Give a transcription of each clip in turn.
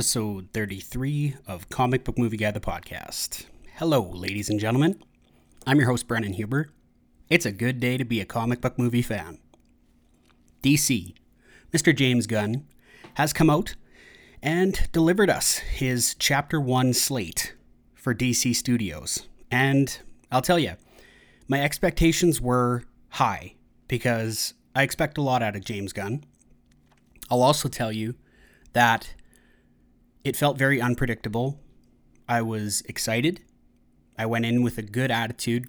episode 33 of Comic Book Movie Guy, the podcast. Hello, ladies and gentlemen. I'm your host, Brennan Huber. It's a good day to be a comic book movie fan. DC, Mr. James Gunn, has come out and delivered us his Chapter 1 slate for DC Studios. And I'll tell you, my expectations were high because I expect a lot out of James Gunn. I'll also tell you that it felt very unpredictable. I was excited. I went in with a good attitude,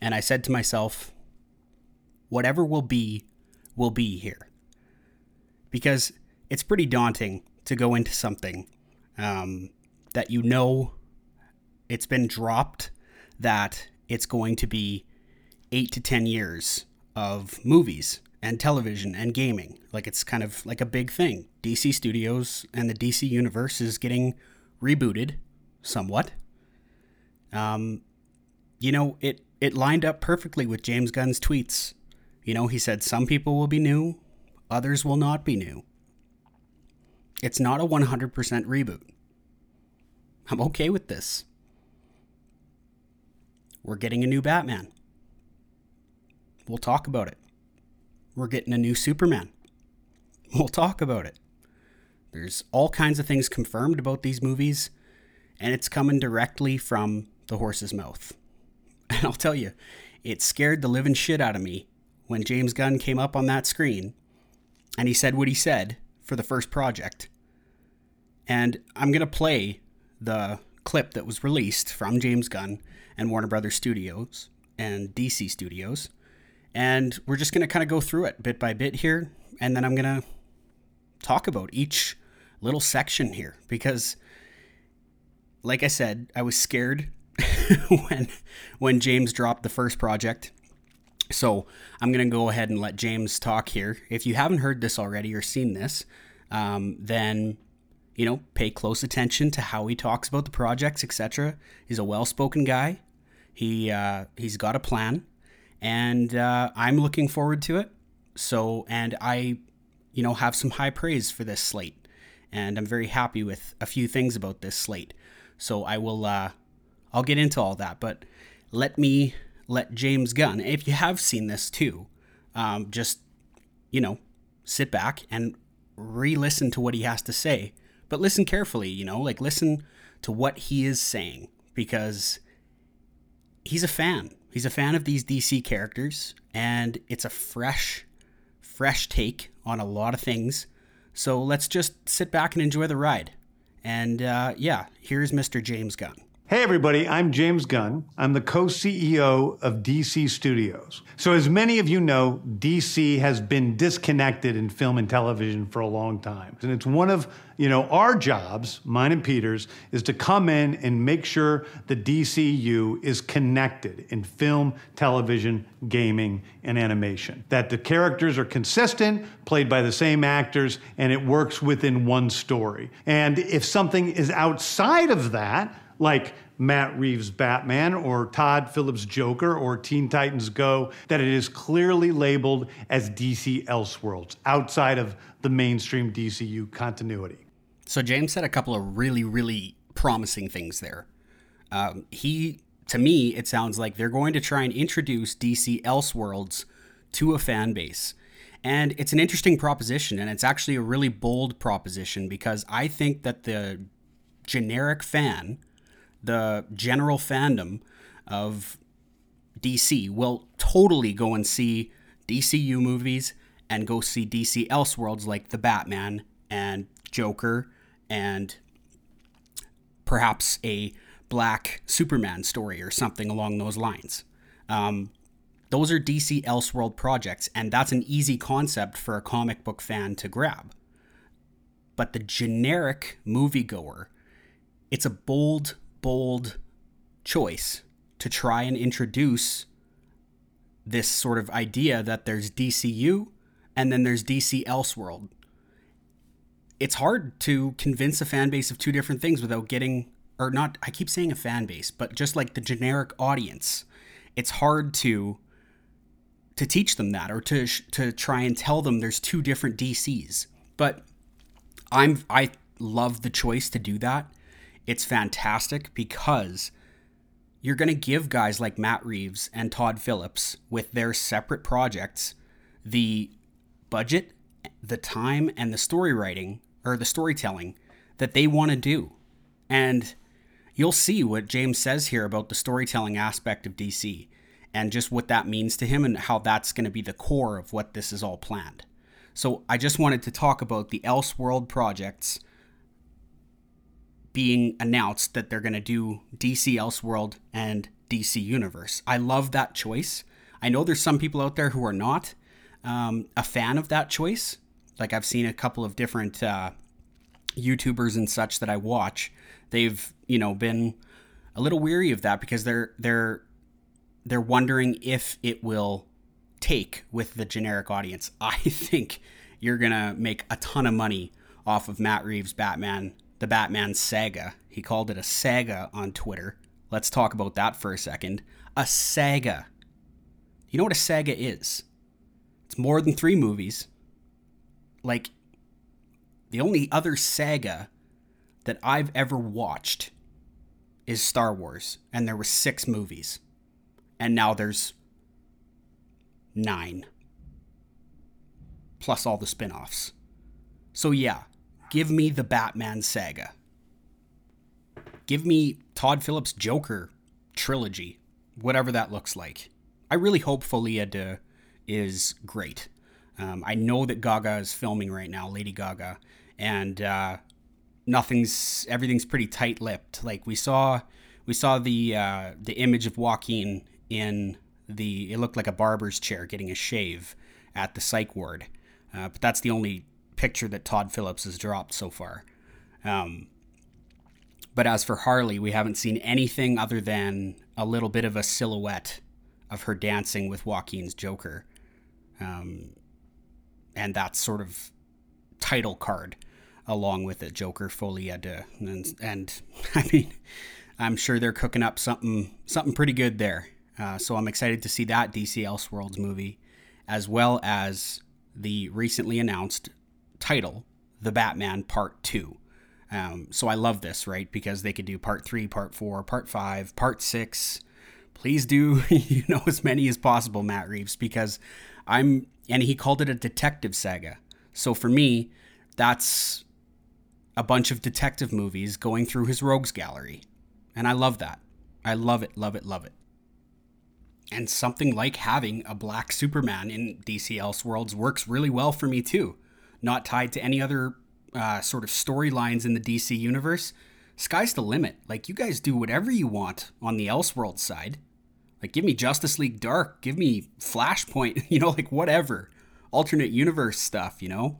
and I said to myself, whatever will be, will be here. Because it's pretty daunting to go into something um, that you know it's been dropped, that it's going to be eight to 10 years of movies and television and gaming. Like it's kind of like a big thing. DC Studios and the DC universe is getting rebooted somewhat. Um, you know, it it lined up perfectly with James Gunn's tweets. You know, he said some people will be new, others will not be new. It's not a 100% reboot. I'm okay with this. We're getting a new Batman. We'll talk about it. We're getting a new Superman. We'll talk about it. There's all kinds of things confirmed about these movies, and it's coming directly from the horse's mouth. And I'll tell you, it scared the living shit out of me when James Gunn came up on that screen and he said what he said for the first project. And I'm going to play the clip that was released from James Gunn and Warner Brothers Studios and DC Studios and we're just going to kind of go through it bit by bit here. And then I'm going to talk about each little section here because, like I said, I was scared when when James dropped the first project. So I'm going to go ahead and let James talk here. If you haven't heard this already or seen this, um, then you know pay close attention to how he talks about the projects, etc. He's a well-spoken guy. He uh, he's got a plan and uh, I'm looking forward to it. So, and I, you know, have some high praise for this slate, and I'm very happy with a few things about this slate. So I will, uh, I'll get into all that, but let me let James Gunn, if you have seen this too, um, just, you know, sit back and re-listen to what he has to say, but listen carefully. You know, like listen to what he is saying because he's a fan He's a fan of these DC characters, and it's a fresh, fresh take on a lot of things. So let's just sit back and enjoy the ride. And uh, yeah, here's Mr. James Gunn. Hey, everybody, I'm James Gunn. I'm the co CEO of DC Studios. So, as many of you know, DC has been disconnected in film and television for a long time. And it's one of you know, our jobs, mine and Peter's, is to come in and make sure the DCU is connected in film, television, gaming, and animation. That the characters are consistent, played by the same actors, and it works within one story. And if something is outside of that, like Matt Reeves' Batman or Todd Phillips' Joker or Teen Titans Go, that it is clearly labeled as DC Elseworlds outside of the mainstream DCU continuity. So James said a couple of really, really promising things there. Um, he, to me, it sounds like they're going to try and introduce DC Elseworlds to a fan base. And it's an interesting proposition, and it's actually a really bold proposition because I think that the generic fan the general fandom of DC will totally go and see DCU movies and go see DC Elseworlds like the Batman and Joker and perhaps a black Superman story or something along those lines. Um, those are DC Elseworld projects, and that's an easy concept for a comic book fan to grab. But the generic moviegoer, it's a bold bold choice to try and introduce this sort of idea that there's DCU and then there's DC Elseworld. It's hard to convince a fan base of two different things without getting, or not, I keep saying a fan base, but just like the generic audience. It's hard to to teach them that or to to try and tell them there's two different DCs. But I'm I love the choice to do that. It's fantastic because you're going to give guys like Matt Reeves and Todd Phillips with their separate projects the budget, the time, and the story writing or the storytelling that they want to do. And you'll see what James says here about the storytelling aspect of DC and just what that means to him and how that's going to be the core of what this is all planned. So I just wanted to talk about the Elseworld projects being announced that they're going to do DC Elseworld and DC Universe. I love that choice. I know there's some people out there who are not um, a fan of that choice. Like I've seen a couple of different uh, YouTubers and such that I watch. They've you know been a little weary of that because they're they're they're wondering if it will take with the generic audience. I think you're gonna make a ton of money off of Matt Reeves' Batman the Batman saga. He called it a saga on Twitter. Let's talk about that for a second. A saga. You know what a saga is? It's more than three movies. Like, the only other saga that I've ever watched is Star Wars, and there were six movies. And now there's nine. Plus all the spin offs. So, yeah, Give me the Batman saga. Give me Todd Phillips' Joker trilogy, whatever that looks like. I really hope Folie à Deux is great. Um, I know that Gaga is filming right now, Lady Gaga, and uh, nothing's everything's pretty tight-lipped. Like we saw, we saw the uh, the image of Joaquin in the it looked like a barber's chair getting a shave at the psych ward, uh, but that's the only picture that Todd Phillips has dropped so far. Um, but as for Harley, we haven't seen anything other than a little bit of a silhouette of her dancing with Joaquin's Joker. Um, and that sort of title card along with it, Joker Folie à Deux. And, and I mean, I'm sure they're cooking up something something pretty good there. Uh, so I'm excited to see that DC Elseworlds movie, as well as the recently announced title, The Batman Part 2. Um, so I love this, right? Because they could do part three, part four, part five, part six. Please do, you know, as many as possible, Matt Reeves, because I'm, and he called it a detective saga. So for me, that's a bunch of detective movies going through his rogues gallery. And I love that. I love it, love it, love it. And something like having a black Superman in DC Elseworlds works really well for me too not tied to any other uh, sort of storylines in the DC universe, sky's the limit. Like, you guys do whatever you want on the Elseworld side. Like, give me Justice League Dark, give me Flashpoint, you know, like whatever. Alternate universe stuff, you know?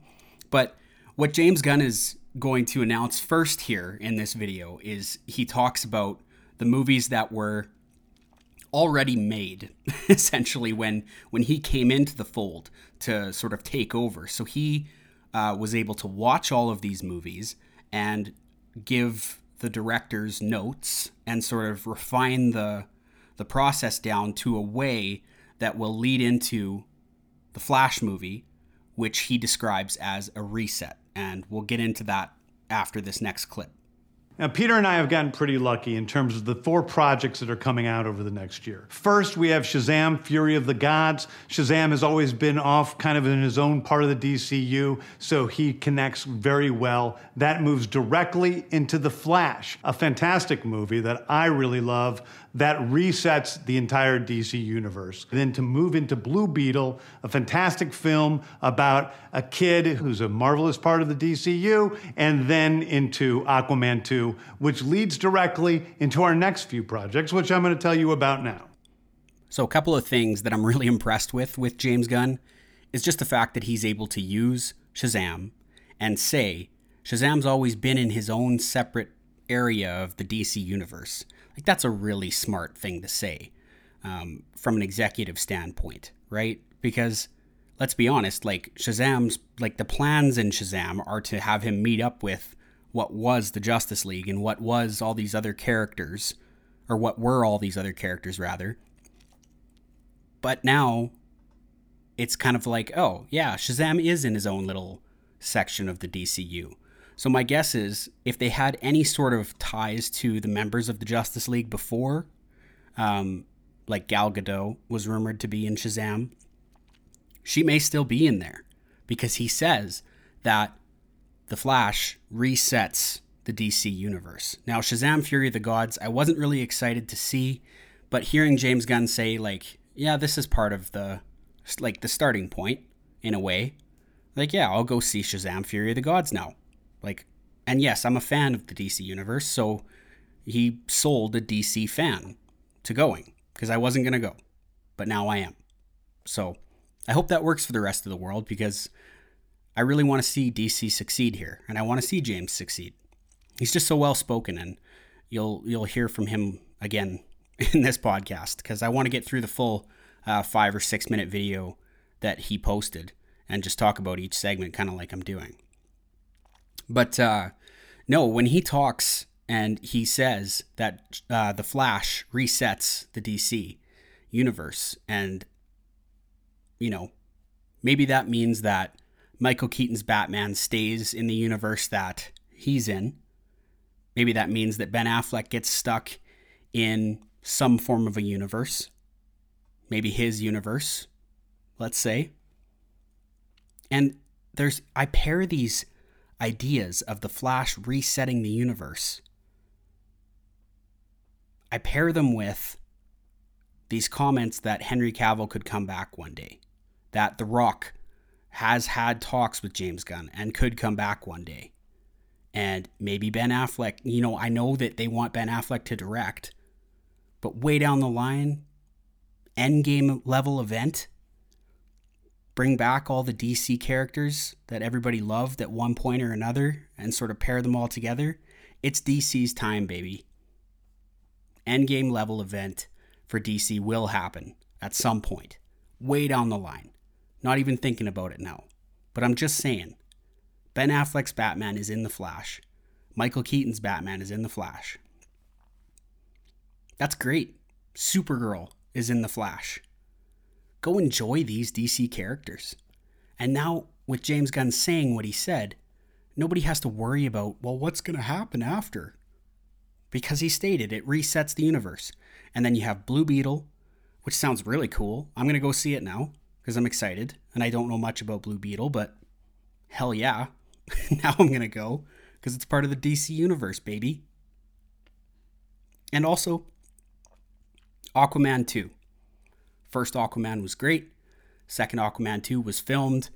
But what James Gunn is going to announce first here in this video is he talks about the movies that were already made essentially when when he came into the fold to sort of take over so he uh, was able to watch all of these movies and give the directors notes and sort of refine the the process down to a way that will lead into the Flash movie, which he describes as a reset. And we'll get into that after this next clip. Now, Peter and I have gotten pretty lucky in terms of the four projects that are coming out over the next year. First, we have Shazam Fury of the Gods. Shazam has always been off kind of in his own part of the DCU, so he connects very well. That moves directly into The Flash, a fantastic movie that I really love that resets the entire DC universe. And then to move into Blue Beetle, a fantastic film about a kid who's a marvelous part of the DCU, and then into Aquaman 2, which leads directly into our next few projects, which I'm going to tell you about now. So, a couple of things that I'm really impressed with with James Gunn is just the fact that he's able to use Shazam and say Shazam's always been in his own separate area of the DC universe. Like that's a really smart thing to say um, from an executive standpoint, right? Because let's be honest, like Shazam's like the plans in Shazam are to have him meet up with what was the Justice League and what was all these other characters, or what were all these other characters rather. But now it's kind of like, oh, yeah, Shazam is in his own little section of the DCU. So my guess is if they had any sort of ties to the members of the Justice League before, um, like Gal Gadot was rumored to be in Shazam, she may still be in there because he says that the Flash resets the DC universe. Now, Shazam Fury of the Gods, I wasn't really excited to see, but hearing James Gunn say, like, yeah, this is part of the, like, the starting point in a way, like, yeah, I'll go see Shazam Fury of the Gods now. Like, and yes, I'm a fan of the DC universe, so he sold a DC fan to going because I wasn't going to go, but now I am. So I hope that works for the rest of the world because I really want to see DC succeed here, and I want to see James succeed. He's just so well spoken, and you'll you'll hear from him again in this podcast because I want to get through the full uh, five or six minute video that he posted and just talk about each segment, kind of like I'm doing. But uh, no, when he talks and he says that uh, the Flash resets the DC universe, and you know, maybe that means that Michael Keaton's Batman stays in the universe that he's in. Maybe that means that Ben Affleck gets stuck in some form of a universe. Maybe his universe, let's say. And there's I pair these ideas of the Flash resetting the universe. I pair them with these comments that Henry Cavill could come back one day, that The Rock has had talks with James Gunn and could come back one day. And maybe Ben Affleck, you know, I know that they want Ben Affleck to direct, but way down the line, endgame level event, bring back all the DC characters that everybody loved at one point or another and sort of pair them all together. It's DC's time, baby. Endgame level event for DC will happen at some point, way down the line. Not even thinking about it now. But I'm just saying Ben Affleck's Batman is in The Flash. Michael Keaton's Batman is in The Flash. That's great. Supergirl is in The Flash. Go enjoy these DC characters. And now, with James Gunn saying what he said, nobody has to worry about, well, what's going to happen after? Because he stated it resets the universe. And then you have Blue Beetle, which sounds really cool. I'm going to go see it now because I'm excited and I don't know much about Blue Beetle, but hell yeah, now I'm going to go because it's part of the DC universe, baby. And also, Aquaman 2. First Aquaman was great. Second Aquaman 2 was filmed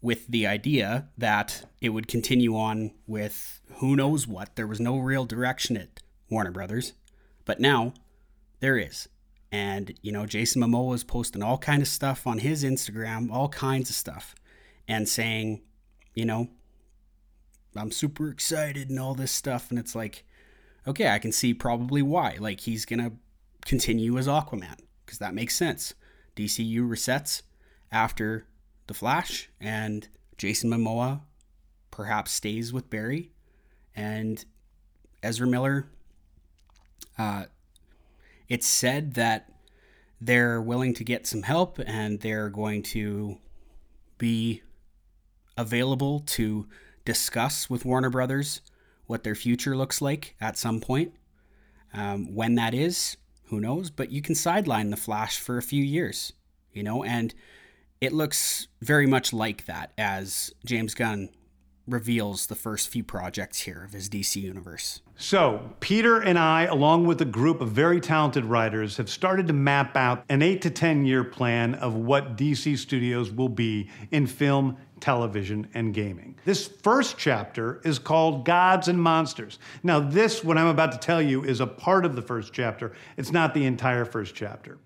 with the idea that it would continue on with who knows what. There was no real direction at Warner Brothers. But now there is. And, you know, Jason Momoa is posting all kind of stuff on his Instagram, all kinds of stuff, and saying, you know, I'm super excited and all this stuff. And it's like, okay, I can see probably why. Like, he's to continue as Aquaman because that makes sense. DCU resets after The Flash, and Jason Momoa perhaps stays with Barry, and Ezra Miller uh, it's said that they're willing to get some help and they're going to be available to discuss with Warner Brothers what their future looks like at some point. Um, when that is, who knows? But you can sideline the Flash for a few years, you know, and it looks very much like that as James Gunn reveals the first few projects here of his DC universe. So, Peter and I, along with a group of very talented writers, have started to map out an eight to 10 year plan of what DC Studios will be in film, television, and gaming. This first chapter is called Gods and Monsters. Now, this, what I'm about to tell you, is a part of the first chapter, it's not the entire first chapter.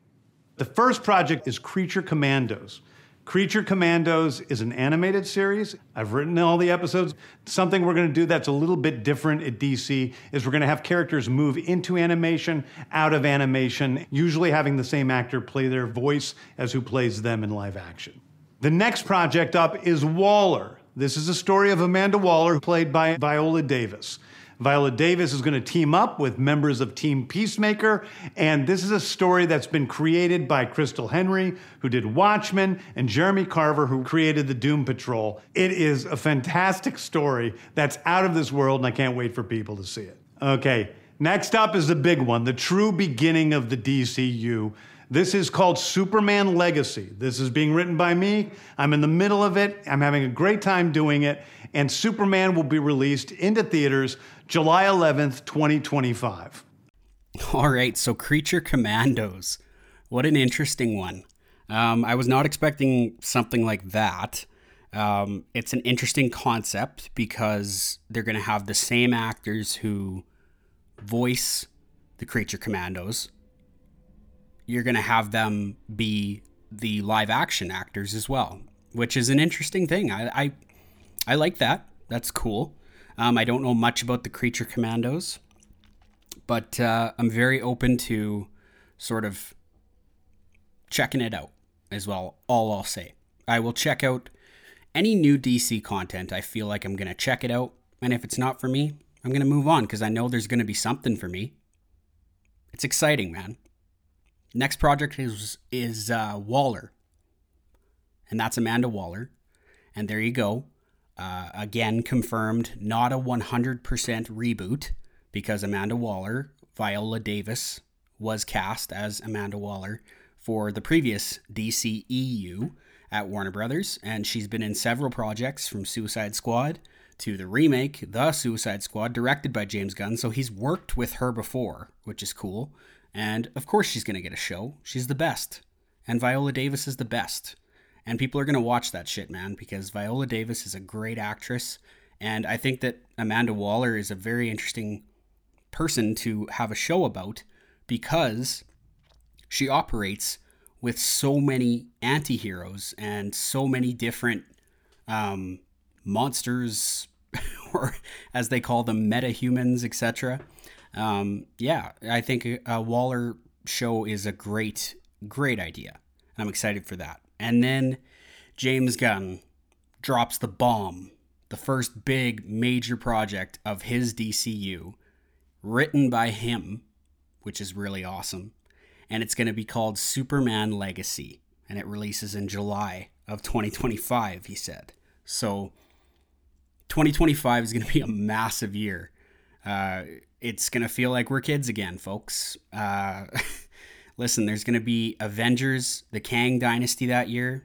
The first project is Creature Commandos. Creature Commandos is an animated series. I've written all the episodes. Something we're going to do that's a little bit different at DC is we're going to have characters move into animation, out of animation, usually having the same actor play their voice as who plays them in live action. The next project up is Waller. This is a story of Amanda Waller, played by Viola Davis. Viola Davis is going to team up with members of Team Peacemaker. And this is a story that's been created by Christal Henry, who did Watchmen, and Jeremy Carver, who created the Doom Patrol. It is a fantastic story that's out of this world, and I can't wait for people to see it. Okay, next up is the big one the true beginning of the DCU. This is called Superman Legacy. This is being written by me. I'm in the middle of it. I'm having a great time doing it. And Superman will be released into theaters July 11th, 2025. All right, so Creature Commandos. What an interesting one. Um, I was not expecting something like that. Um, it's an interesting concept because they're going to have the same actors who voice the Creature Commandos you're going to have them be the live action actors as well, which is an interesting thing. I I, I like that. That's cool. Um, I don't know much about the Creature Commandos, but uh, I'm very open to sort of checking it out as well. All I'll say, I will check out any new DC content. I feel like I'm gonna check it out, and if it's not for me, I'm gonna move on because I know there's gonna be something for me. It's exciting, man. Next project is is uh, Waller, and that's Amanda Waller, and there you go. Uh, again, confirmed not a 100% reboot because Amanda Waller, Viola Davis, was cast as Amanda Waller for the previous DCEU at Warner Brothers, and she's been in several projects from Suicide Squad to the remake, The Suicide Squad, directed by James Gunn. So he's worked with her before, which is cool. And of course, she's going to get a show. She's the best. And Viola Davis is the best. And people are going to watch that shit, man, because Viola Davis is a great actress. And I think that Amanda Waller is a very interesting person to have a show about because she operates with so many anti heroes and so many different um, monsters, or as they call them, meta humans, etc um, yeah, I think a Waller show is a great, great idea. I'm excited for that. And then James Gunn drops the bomb, the first big major project of his DCU, written by him, which is really awesome. And it's going to be called Superman Legacy. And it releases in July of 2025, he said. So 2025 is going to be a massive year. Uh, it's gonna feel like we're kids again, folks. Uh, listen, there's gonna be Avengers: The Kang Dynasty that year,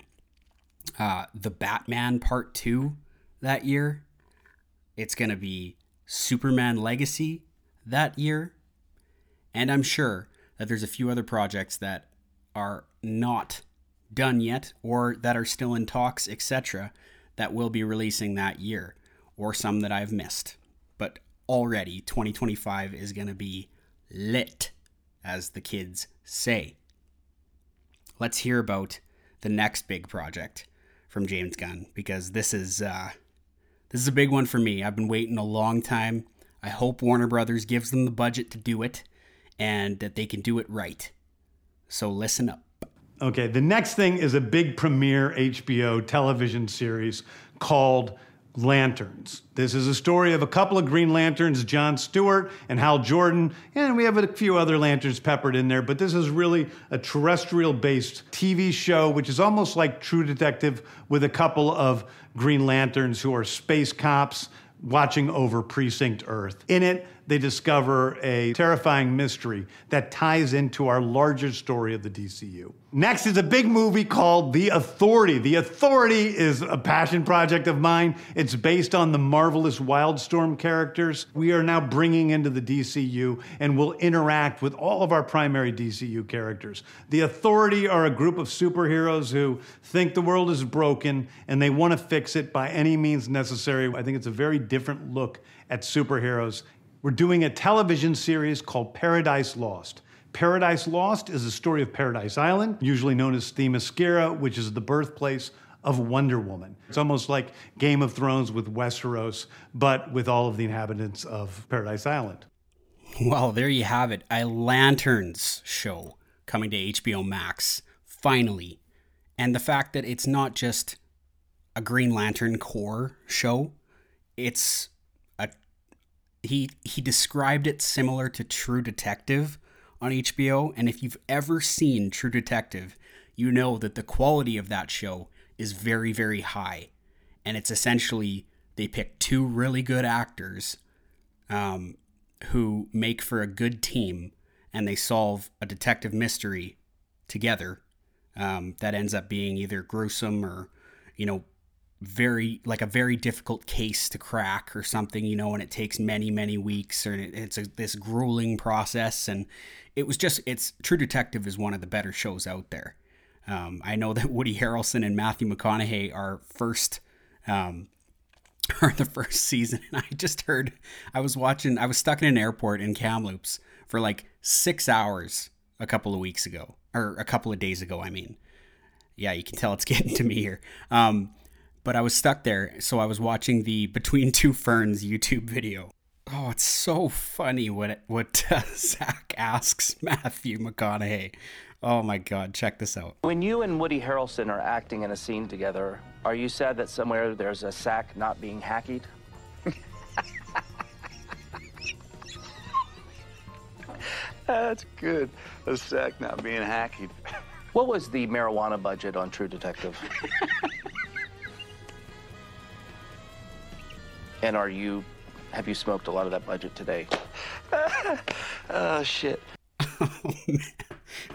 uh, the Batman Part Two that year. It's gonna be Superman Legacy that year, and I'm sure that there's a few other projects that are not done yet or that are still in talks, etc., that will be releasing that year, or some that I've missed. Already 2025 is going to be lit, as the kids say. Let's hear about the next big project from James Gunn because this is uh, this is a big one for me. I've been waiting a long time. I hope Warner Brothers gives them the budget to do it and that they can do it right. So listen up. Okay, the next thing is a big premiere HBO television series called Lanterns. This is a story of a couple of Green Lanterns, John Stewart and Hal Jordan, and we have a few other lanterns peppered in there, but this is really a terrestrial based TV show, which is almost like True Detective with a couple of Green Lanterns who are space cops watching over Precinct Earth. In it, they discover a terrifying mystery that ties into our larger story of the DCU. Next is a big movie called The Authority. The Authority is a passion project of mine. It's based on the marvelous Wildstorm characters we are now bringing into the DCU and will interact with all of our primary DCU characters. The Authority are a group of superheroes who think the world is broken and they want to fix it by any means necessary. I think it's a very different look at superheroes we're doing a television series called Paradise Lost. Paradise Lost is a story of Paradise Island, usually known as Themyscira, which is the birthplace of Wonder Woman. It's almost like Game of Thrones with Westeros, but with all of the inhabitants of Paradise Island. Well, there you have it. A Lanterns show coming to HBO Max, finally. And the fact that it's not just a Green Lantern Corps show, it's he he described it similar to True Detective on HBO, and if you've ever seen True Detective, you know that the quality of that show is very very high, and it's essentially they pick two really good actors, um, who make for a good team, and they solve a detective mystery together, um, that ends up being either gruesome or, you know, very like a very difficult case to crack or something you know and it takes many many weeks or it's a, this grueling process and it was just it's true detective is one of the better shows out there. Um, i know that woody harrelson and matthew mcconaughey are first um, are the first season and i just heard i was watching i was stuck in an airport in kamloops for like six hours a couple of weeks ago or a couple of days ago i mean. Yeah you can tell it's getting to me here. Um, but I was stuck there, so I was watching the Between Two Ferns YouTube video. Oh, it's so funny what what uh, Zach asks Matthew McConaughey. Oh my God, check this out. When you and Woody Harrelson are acting in a scene together, are you sad that somewhere there's a sack not being hacked? That's good. A sack not being hacked. What was the marijuana budget on True Detective? And are you, have you smoked a lot of that budget today? oh, shit. Oh, man.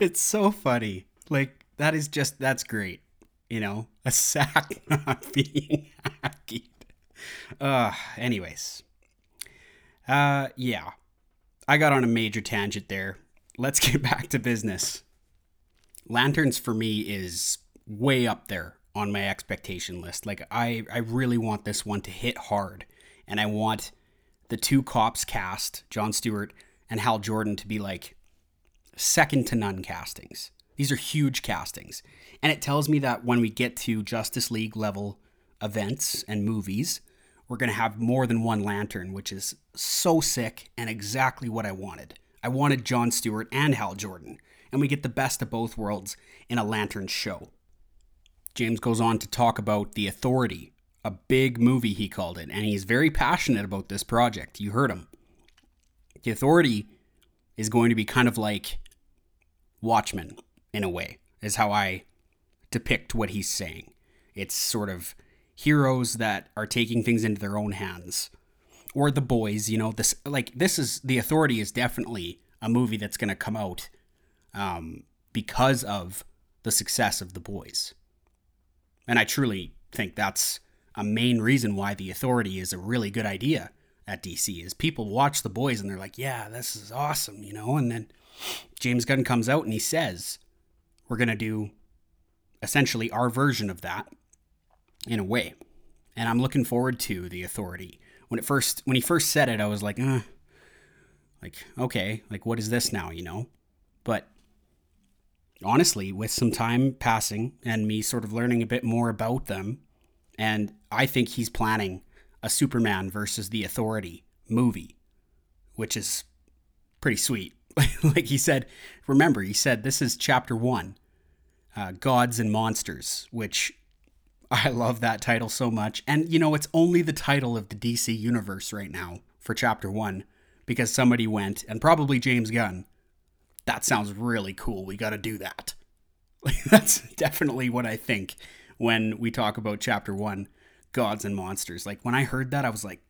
It's so funny. Like, that is just, that's great. You know, a sack not being hacked. Uh, anyways. Uh, yeah. I got on a major tangent there. Let's get back to business. Lanterns for me is way up there on my expectation list. Like I I really want this one to hit hard and I want the two cops cast, John Stewart and Hal Jordan, to be like second to none castings. These are huge castings. And it tells me that when we get to Justice League level events and movies, we're going to have more than one lantern, which is so sick and exactly what I wanted. I wanted John Stewart and Hal Jordan, and we get the best of both worlds in a lantern show. James goes on to talk about the authority a big movie, he called it, and he's very passionate about this project. You heard him. The Authority is going to be kind of like Watchmen, in a way, is how I depict what he's saying. It's sort of heroes that are taking things into their own hands. Or the boys, you know, this like this is the authority is definitely a movie that's gonna come out um, because of the success of the boys. And I truly think that's a main reason why the authority is a really good idea at DC is people watch the boys and they're like, yeah, this is awesome, you know? And then James Gunn comes out and he says, we're going to do essentially our version of that in a way. And I'm looking forward to the authority. When it first when he first said it, I was like, uh, like okay, like what is this now, you know? But honestly, with some time passing and me sort of learning a bit more about them and I think he's planning a Superman versus the Authority movie, which is pretty sweet. like he said, remember, he said this is chapter one uh, Gods and Monsters, which I love that title so much. And, you know, it's only the title of the DC universe right now for chapter one because somebody went, and probably James Gunn, that sounds really cool. We got to do that. that's definitely what I think when we talk about chapter one, gods and monsters. Like when I heard that, I was like,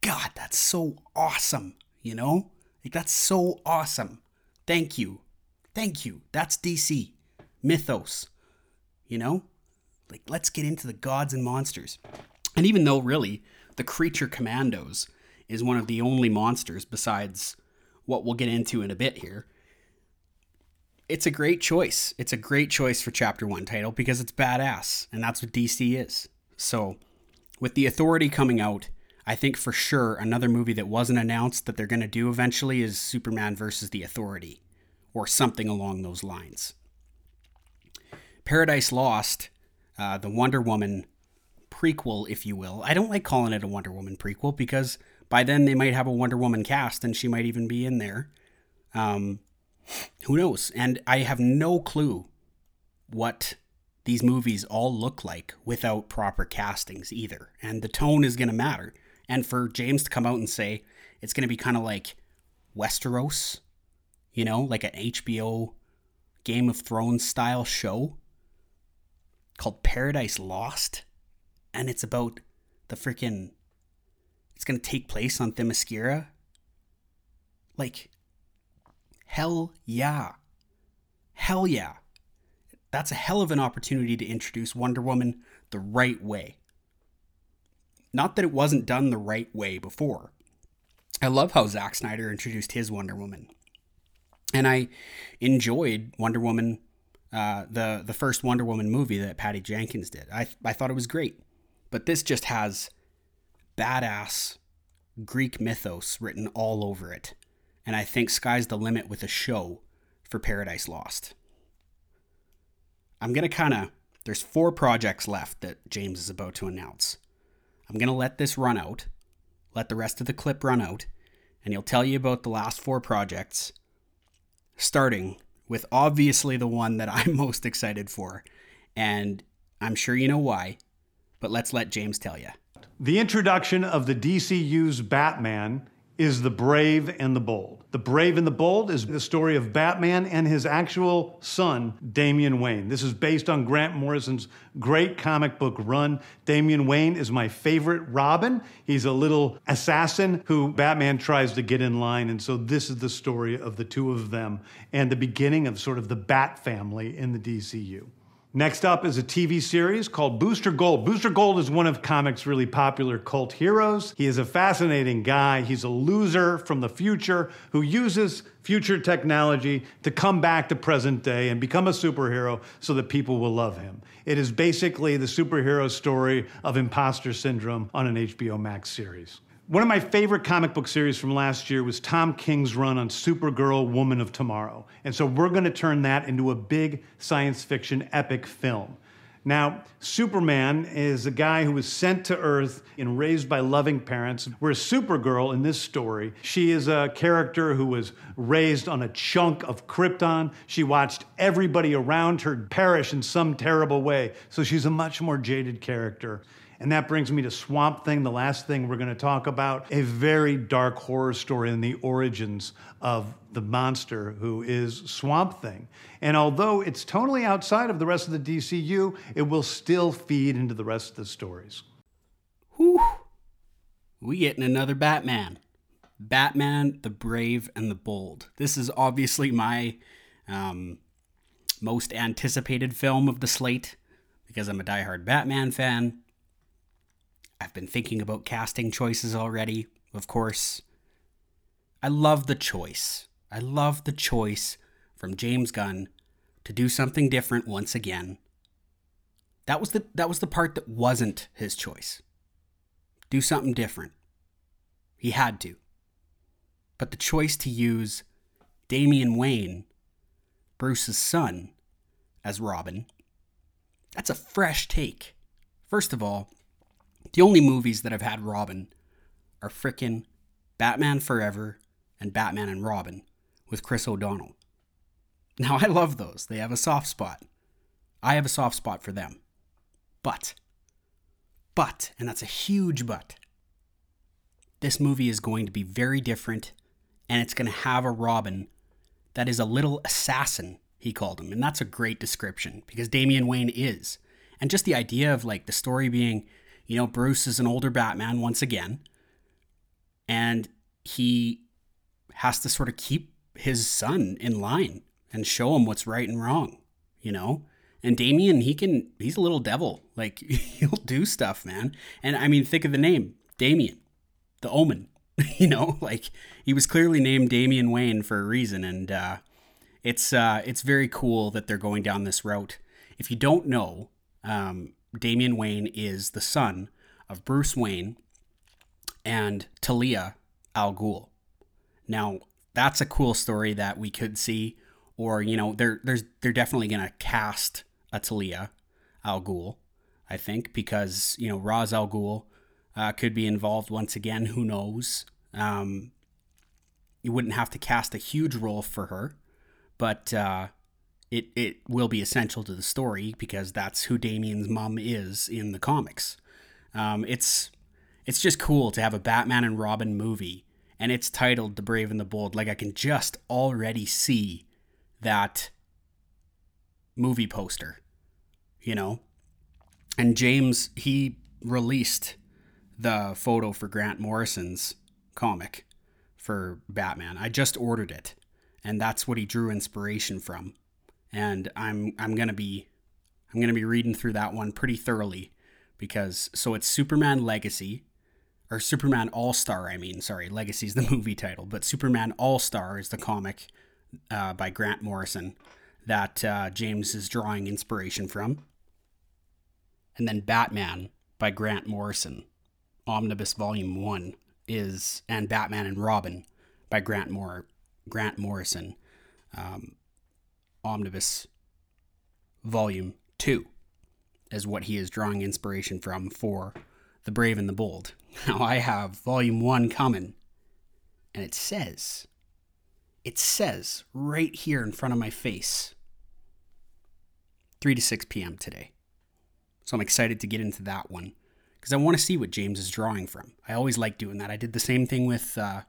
God, that's so awesome. You know? Like that's so awesome. Thank you. Thank you. That's DC. Mythos. You know? Like let's get into the gods and monsters. And even though really the creature commandos is one of the only monsters besides what we'll get into in a bit here it's a great choice. It's a great choice for chapter one title because it's badass, and that's what DC is. So, with the Authority coming out, I think for sure another movie that wasn't announced that they're going to do eventually is Superman versus the Authority, or something along those lines. Paradise Lost, uh, the Wonder Woman prequel, if you will. I don't like calling it a Wonder Woman prequel because by then they might have a Wonder Woman cast and she might even be in there. Um, who knows? And I have no clue what these movies all look like without proper castings either. And the tone is going to matter. And for James to come out and say, it's going to be kind of like Westeros, you know, like an HBO Game of Thrones style show called Paradise Lost. And it's about the freaking. It's going to take place on Themyscira. Like, hell yeah. Hell yeah. That's a hell of an opportunity to introduce Wonder Woman the right way. Not that it wasn't done the right way before. I love how Zack Snyder introduced his Wonder Woman. And I enjoyed Wonder Woman, uh, the, the first Wonder Woman movie that Patty Jenkins did. I, I thought it was great. But this just has badass Greek mythos written all over it. And I think sky's the limit with a show for Paradise Lost. I'm going to kind of, there's four projects left that James is about to announce. I'm going to let this run out, let the rest of the clip run out, and he'll tell you about the last four projects, starting with obviously the one that I'm most excited for. And I'm sure you know why, but let's let James tell you. The introduction of the DCU's Batman is The Brave and the Bold. The Brave and the Bold is the story of Batman and his actual son, Damian Wayne. This is based on Grant Morrison's great comic book run. Damian Wayne is my favorite Robin. He's a little assassin who Batman tries to get in line. And so this is the story of the two of them and the beginning of sort of the Bat family in the DCU. Next up is a TV series called Booster Gold. Booster Gold is one of comics' really popular cult heroes. He is a fascinating guy. He's a loser from the future who uses future technology to come back to present day and become a superhero so that people will love him. It is basically the superhero story of imposter syndrome on an HBO Max series. One of my favorite comic book series from last year was Tom King's run on Supergirl Woman of Tomorrow. And so we're going to turn that into a big science fiction epic film. Now, Superman is a guy who was sent to Earth and raised by loving parents. Whereas Supergirl in this story, she is a character who was raised on a chunk of Krypton. She watched everybody around her perish in some terrible way. So she's a much more jaded character. And that brings me to Swamp Thing, the last thing we're going to talk about. A very dark horror story in the origins of the monster who is Swamp Thing. And although it's totally outside of the rest of the DCU, it will still feed into the rest of the stories. Whew. We getting another Batman. Batman, the Brave and the Bold. This is obviously my um, most anticipated film of the slate because I'm a diehard Batman fan. Been thinking about casting choices already, of course. I love the choice. I love the choice from James Gunn to do something different once again. That was the that was the part that wasn't his choice. Do something different. He had to. But the choice to use Damian Wayne, Bruce's son, as Robin, that's a fresh take. First of all, the only movies that have had Robin are frickin' Batman Forever and Batman and Robin with Chris O'Donnell. Now, I love those. They have a soft spot. I have a soft spot for them. But, but, and that's a huge but, this movie is going to be very different and it's going to have a Robin that is a little assassin, he called him. And that's a great description because Damian Wayne is. And just the idea of like the story being you know, Bruce is an older Batman once again, and he has to sort of keep his son in line and show him what's right and wrong, you know? And Damian, he can, he's a little devil. Like, he'll do stuff, man. And I mean, think of the name Damian, the omen, you know? Like, he was clearly named Damian Wayne for a reason. And, uh, it's uh, it's very cool that they're going down this route. If you don't know, um, Damian Wayne is the son of Bruce Wayne and Talia Al Ghul. Now, that's a cool story that we could see, or you know, they're there's they're definitely gonna cast a Talia Al Ghul, I think, because you know Ra's Al Ghul uh, could be involved once again. Who knows? Um, you wouldn't have to cast a huge role for her, but uh, it it will be essential to the story because that's who Damian's mom is in the comics. Um, it's it's just cool to have a Batman and Robin movie and it's titled The Brave and the Bold. Like I can just already see that movie poster, you know? And James, he released the photo for Grant Morrison's comic for Batman. I just ordered it, and that's what he drew inspiration from. And I'm I'm to be I'm to be reading through that one pretty thoroughly because so it's Superman Legacy or Superman All Star. I mean, sorry, Legacy is the movie title, but Superman All Star is the comic uh, by Grant Morrison that uh, James is drawing inspiration from. And then Batman by Grant Morrison, Omnibus Volume 1 is, and Batman and Robin by Grant Moore, Grant Morrison, um, Omnibus Volume 2 is what he is drawing inspiration from for The Brave and the Bold. Now I have Volume 1 coming, and it says, it says right here in front of my face, 3 to 6 p.m. today. So I'm excited to get into that one because I want to see what James is drawing from. I always like doing that. I did the same thing with uh,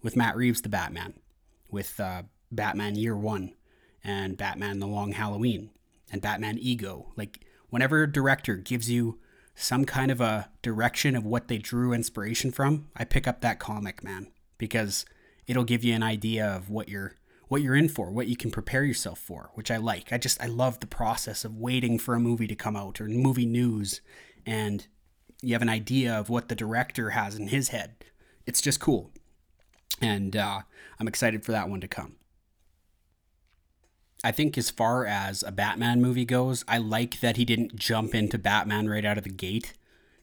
with Matt Reeves, the Batman, with uh, Batman Year One, and Batman The Long Halloween, and Batman Ego. Like whenever a director gives you some kind of a direction of what they drew inspiration from, I pick up that comic, man, because it'll give you an idea of what you're what you're in for, what you can prepare yourself for, which I like. I just I love the process of waiting for a movie to come out or movie news and you have an idea of what the director has in his head. It's just cool. And uh, I'm excited for that one to come. I think as far as a Batman movie goes, I like that he didn't jump into Batman right out of the gate.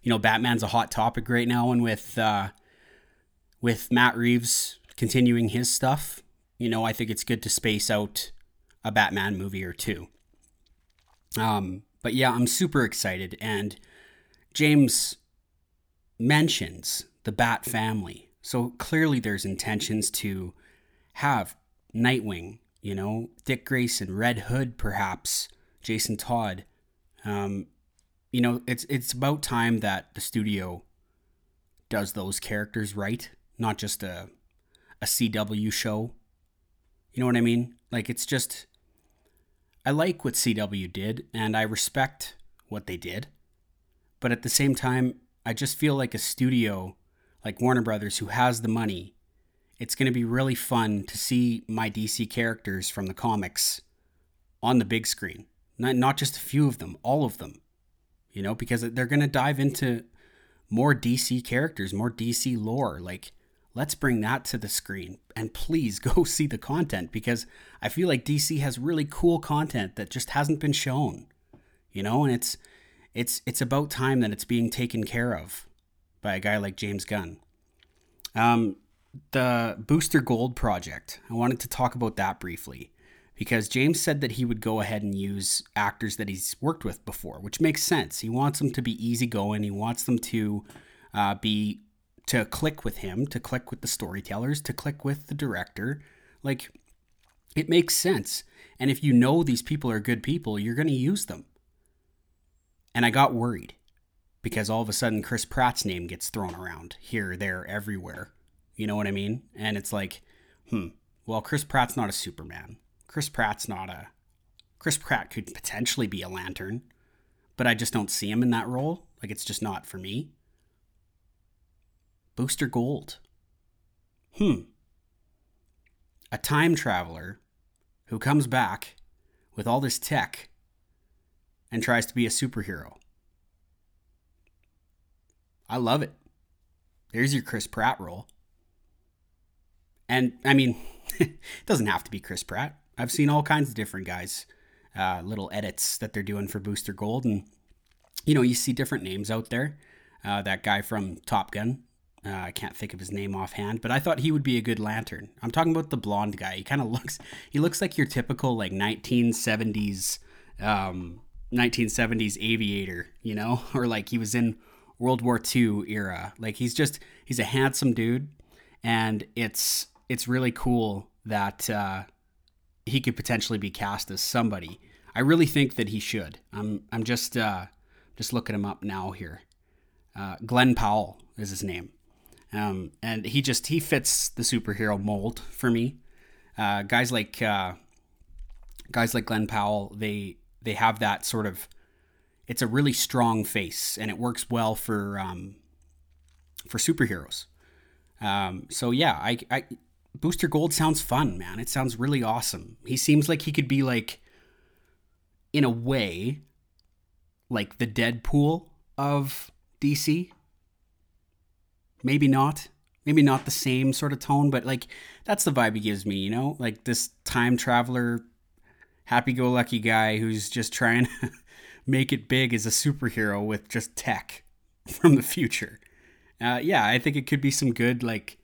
You know, Batman's a hot topic right now, and with uh, with Matt Reeves continuing his stuff, you know, I think it's good to space out a Batman movie or two. Um, but yeah, I'm super excited. And James mentions the Bat family. So clearly there's intentions to have Nightwing, you know, Dick Grayson, Red Hood, perhaps, Jason Todd. Um, you know, it's it's about time that the studio does those characters right, not just a a CW show you know what I mean? Like it's just I like what CW did and I respect what they did. But at the same time, I just feel like a studio like Warner Brothers who has the money, it's going to be really fun to see my DC characters from the comics on the big screen. Not not just a few of them, all of them. You know, because they're going to dive into more DC characters, more DC lore. Like let's bring that to the screen and please go see the content because I feel like DC has really cool content that just hasn't been shown. You know, and it's it's it's about time that it's being taken care of by a guy like James Gunn. Um the Booster Gold project. I wanted to talk about that briefly because James said that he would go ahead and use actors that he's worked with before, which makes sense. He wants them to be easygoing. He wants them to uh, be to click with him, to click with the storytellers, to click with the director. Like, it makes sense. And if you know these people are good people, you're going to use them. And I got worried because all of a sudden Chris Pratt's name gets thrown around here, there, everywhere. You know what I mean? And it's like, hmm, well, Chris Pratt's not a Superman. Chris Pratt's not a. Chris Pratt could potentially be a lantern, but I just don't see him in that role. Like, it's just not for me. Booster Gold. Hmm. A time traveler who comes back with all this tech and tries to be a superhero. I love it. There's your Chris Pratt role. And I mean, it doesn't have to be Chris Pratt. I've seen all kinds of different guys, uh, little edits that they're doing for Booster Gold. And, you know, you see different names out there. Uh, that guy from Top Gun, uh, I can't think of his name offhand, but I thought he would be a good lantern. I'm talking about the blonde guy. He kind of looks he looks like your typical like 1970s um 1970s aviator, you know, or like he was in World War II era. Like he's just he's a handsome dude and it's it's really cool that uh he could potentially be cast as somebody. I really think that he should. I'm I'm just uh just looking him up now here. Uh, Glen Powell is his name. Um, and he just he fits the superhero mold for me. Uh, guys like uh, guys like Glen Powell, they they have that sort of it's a really strong face and it works well for um, for superheroes. Um, so yeah, I, I Booster Gold sounds fun, man. It sounds really awesome. He seems like he could be like, in a way, like the Deadpool of DC. Maybe not. Maybe not the same sort of tone, but like that's the vibe he gives me, you know? Like this time traveler, happy go lucky guy who's just trying to make it big as a superhero with just tech from the future. Uh, yeah, I think it could be some good, like,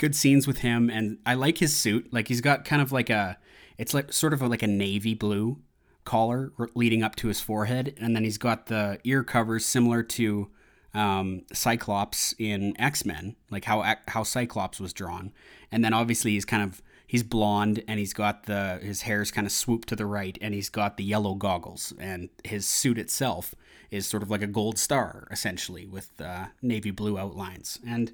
good scenes with him. And I like his suit. Like, he's got kind of like a, it's like sort of like a navy blue collar leading up to his forehead. And then he's got the ear covers similar to um, Cyclops in X Men, like how how Cyclops was drawn. And then obviously he's kind of he's blonde and he's got the his hair's kind of swooped to the right and he's got the yellow goggles and his suit itself is sort of like a gold star essentially with uh, navy blue outlines and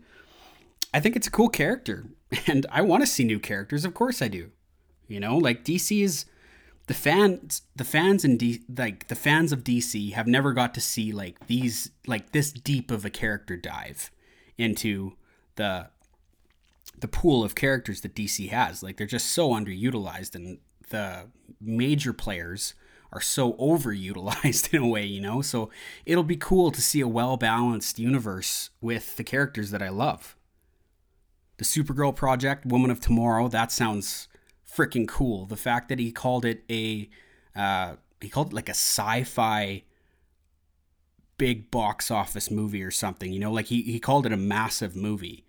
i think it's a cool character and i want to see new characters of course i do you know like dc is the fans the fans in D, like the fans of dc have never got to see like these like this deep of a character dive into the the pool of characters that DC has. Like they're just so underutilized, and the major players are so overutilized in a way, you know? So it'll be cool to see a well balanced universe with the characters that I love. The Supergirl project, Woman of Tomorrow, that sounds freaking cool. The fact that he called it a, uh, he called it like a sci fi big box office movie or something, you know? Like he, he called it a massive movie,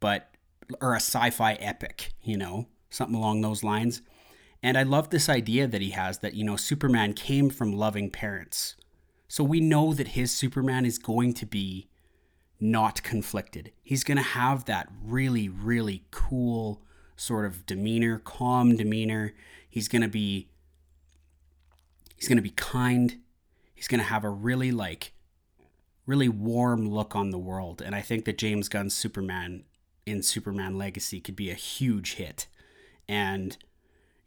but or a sci-fi epic, you know, something along those lines. And I love this idea that he has that, you know, Superman came from loving parents. So we know that his Superman is going to be not conflicted. He's going to have that really, really cool sort of demeanor, calm demeanor. He's going to be he's going to be kind. He's going to have a really like really warm look on the world. And I think that James Gunn's Superman in Superman Legacy could be a huge hit. And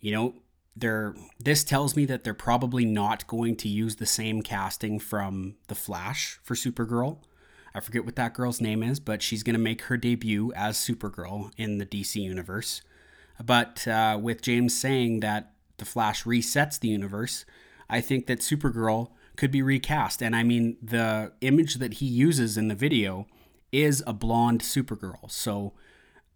you know, they're this tells me that they're probably not going to use the same casting from The Flash for Supergirl. I forget what that girl's name is, but she's going to make her debut as Supergirl in the DC universe. But uh, with James saying that The Flash resets the universe, I think that Supergirl could be recast. And I mean, the image that he uses in the video is a blonde Supergirl. So,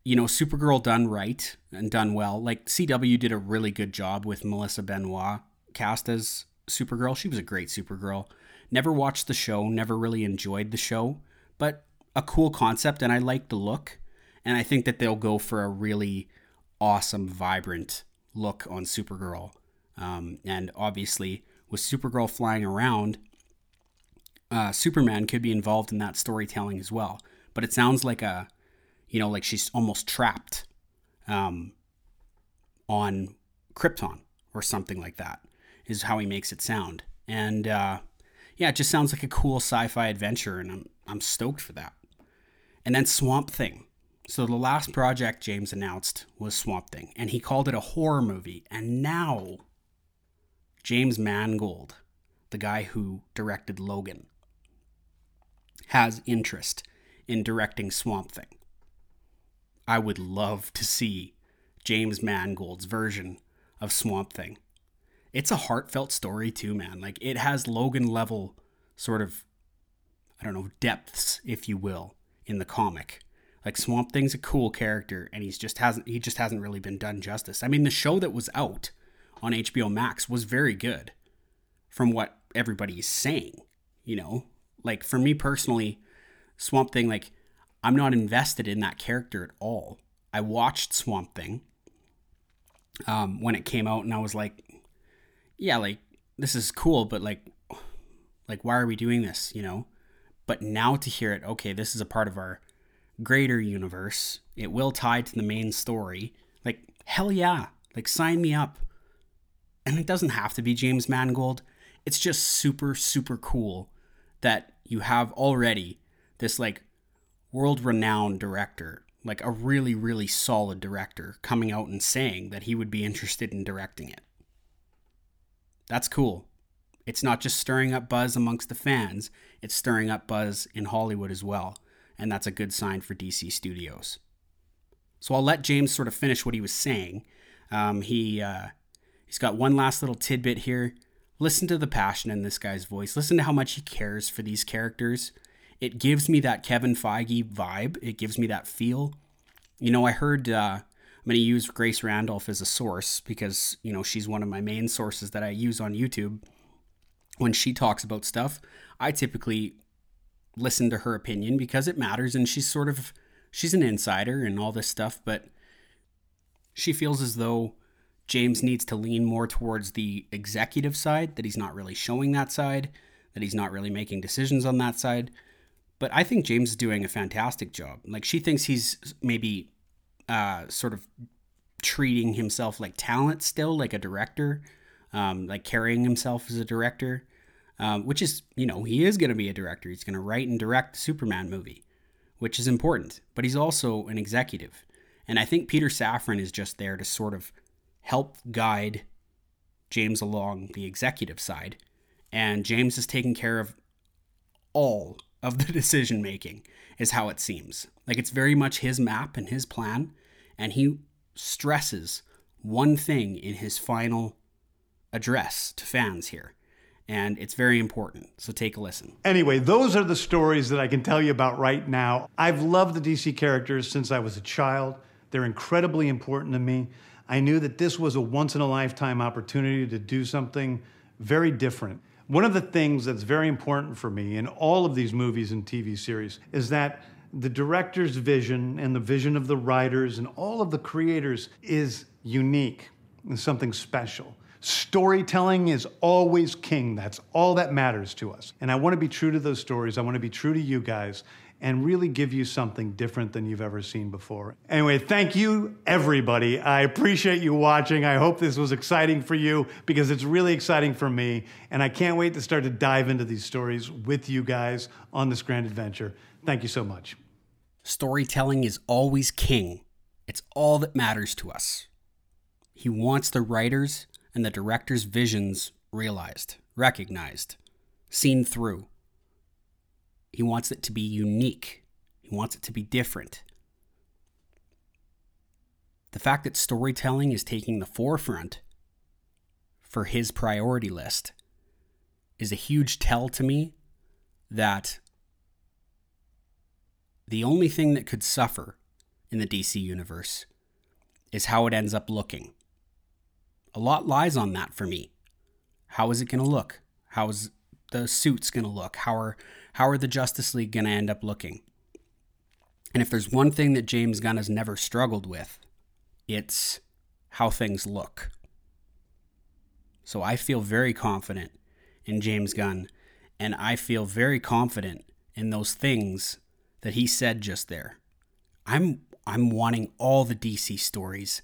you know, Supergirl done right and done well. Like CW did a really good job with Melissa Benoist cast as Supergirl. She was a great Supergirl. Never watched the show, never really enjoyed the show, but a cool concept and I like the look. And I think that they'll go for a really awesome, vibrant look on Supergirl. Um, and obviously, with Supergirl flying around, uh, Superman could be involved in that storytelling as well. But it sounds like a, you know, like she's almost trapped um, on Krypton or something like that, is how he makes it sound. And uh, yeah, it just sounds like a cool sci-fi adventure, and I'm I'm stoked for that. And then Swamp Thing. So the last project James announced was Swamp Thing, and he called it a horror movie. And now James Mangold, the guy who directed Logan, has interest in directing Swamp Thing. I would love to see James Mangold's version of Swamp Thing. It's a heartfelt story too, man. Like it has Logan level sort of I don't know, depths, if you will, in the comic. Like Swamp Thing's a cool character and he's just hasn't he just hasn't really been done justice. I mean, the show that was out on HBO Max was very good from what everybody's saying, you know? Like for me personally, Swamp Thing, like I'm not invested in that character at all. I watched Swamp Thing um, when it came out, and I was like, yeah, like this is cool, but like, like why are we doing this? You know. But now to hear it, okay, this is a part of our greater universe. It will tie to the main story. Like hell yeah, like sign me up. And it doesn't have to be James Mangold. It's just super super cool that you have already this like world renowned director, like a really, really solid director, coming out and saying that he would be interested in directing it. That's cool. It's not just stirring up buzz amongst the fans, it's stirring up buzz in Hollywood as well. And that's a good sign for DC Studios. So I'll let James sort of finish what he was saying. Um, he uh, he's got one last little tidbit here. Listen to the passion in this guy's voice. Listen to how much he cares for these characters. It gives me that Kevin Feige vibe. It gives me that feel. You know, I heard. Uh, I'm going to use Grace Randolph as a source because you know she's one of my main sources that I use on YouTube. When she talks about stuff, I typically listen to her opinion because it matters, and she's sort of she's an insider and all this stuff, but she feels as though James needs to lean more towards the executive side, that he's not really showing that side, that he's not really making decisions on that side. But I think James is doing a fantastic job. Like she thinks he's maybe uh, sort of treating himself like talent still, like a director, um, like carrying himself as a director, um, which is, you know, he is going to be a director. He's going to write and direct the Superman movie which is important, but he's also an executive. And I think Peter Safran is just there to sort of help guide James along the executive side. And James is taking care of all of the decision making, is how it seems. Like it's very much his map and his plan. And he stresses one thing in his final address to fans here and it's very important. So take a listen. Anyway, those are the stories that I can tell you about right now. I've loved the DC characters since I was a child. They're incredibly important to me. I knew that this was a once in a lifetime opportunity to do something very different. One of the things that's very important for me in all of these movies and TV series is that the director's vision and the vision of the writers and all of the creators is unique and something special. Storytelling is always king. That's all that matters to us. And I want to be true to those stories. I want to be true to you guys and really give you something different than you've ever seen before. Anyway, thank you, everybody. I appreciate you watching. I hope this was exciting for you because it's really exciting for me. And I can't wait to start to dive into these stories with you guys on this grand adventure. Thank you so much. Storytelling is always king, it's all that matters to us. He wants the writers and the director's visions realized, recognized, seen through. He wants it to be unique, he wants it to be different. The fact that storytelling is taking the forefront for his priority list is a huge tell to me that the only thing that could suffer in the DC universe is how it ends up looking a lot lies on that for me. How is it going to look? How is the suits going to look? How are how are the Justice League going to end up looking? And if there's one thing that James Gunn has never struggled with, it's how things look. So I feel very confident in James Gunn, and I feel very confident in those things that he said just there. I'm I'm wanting all the DC stories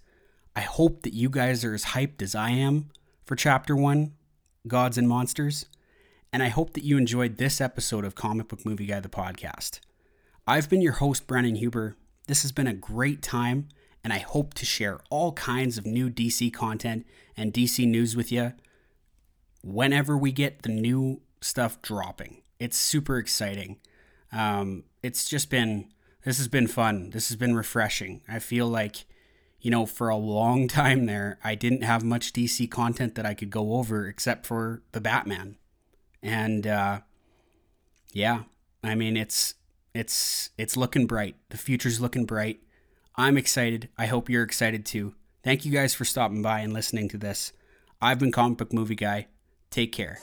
I hope that you guys are as hyped as I am for Chapter 1 Gods and Monsters. And I hope that you enjoyed this episode of Comic Book Movie Guy, the podcast. I've been your host, Brennan Huber. This has been a great time, and I hope to share all kinds of new DC content and DC news with you whenever we get the new stuff dropping. It's super exciting. Um, it's just been, this has been fun. This has been refreshing. I feel like you know, for a long time there, I didn't have much DC content that I could go over except for the Batman. And uh, yeah, I mean it's it's it's looking bright. The future's looking bright. I'm excited. I hope you're excited too. Thank you guys for stopping by and listening to this. I've been Comic Book Movie Guy. Take care.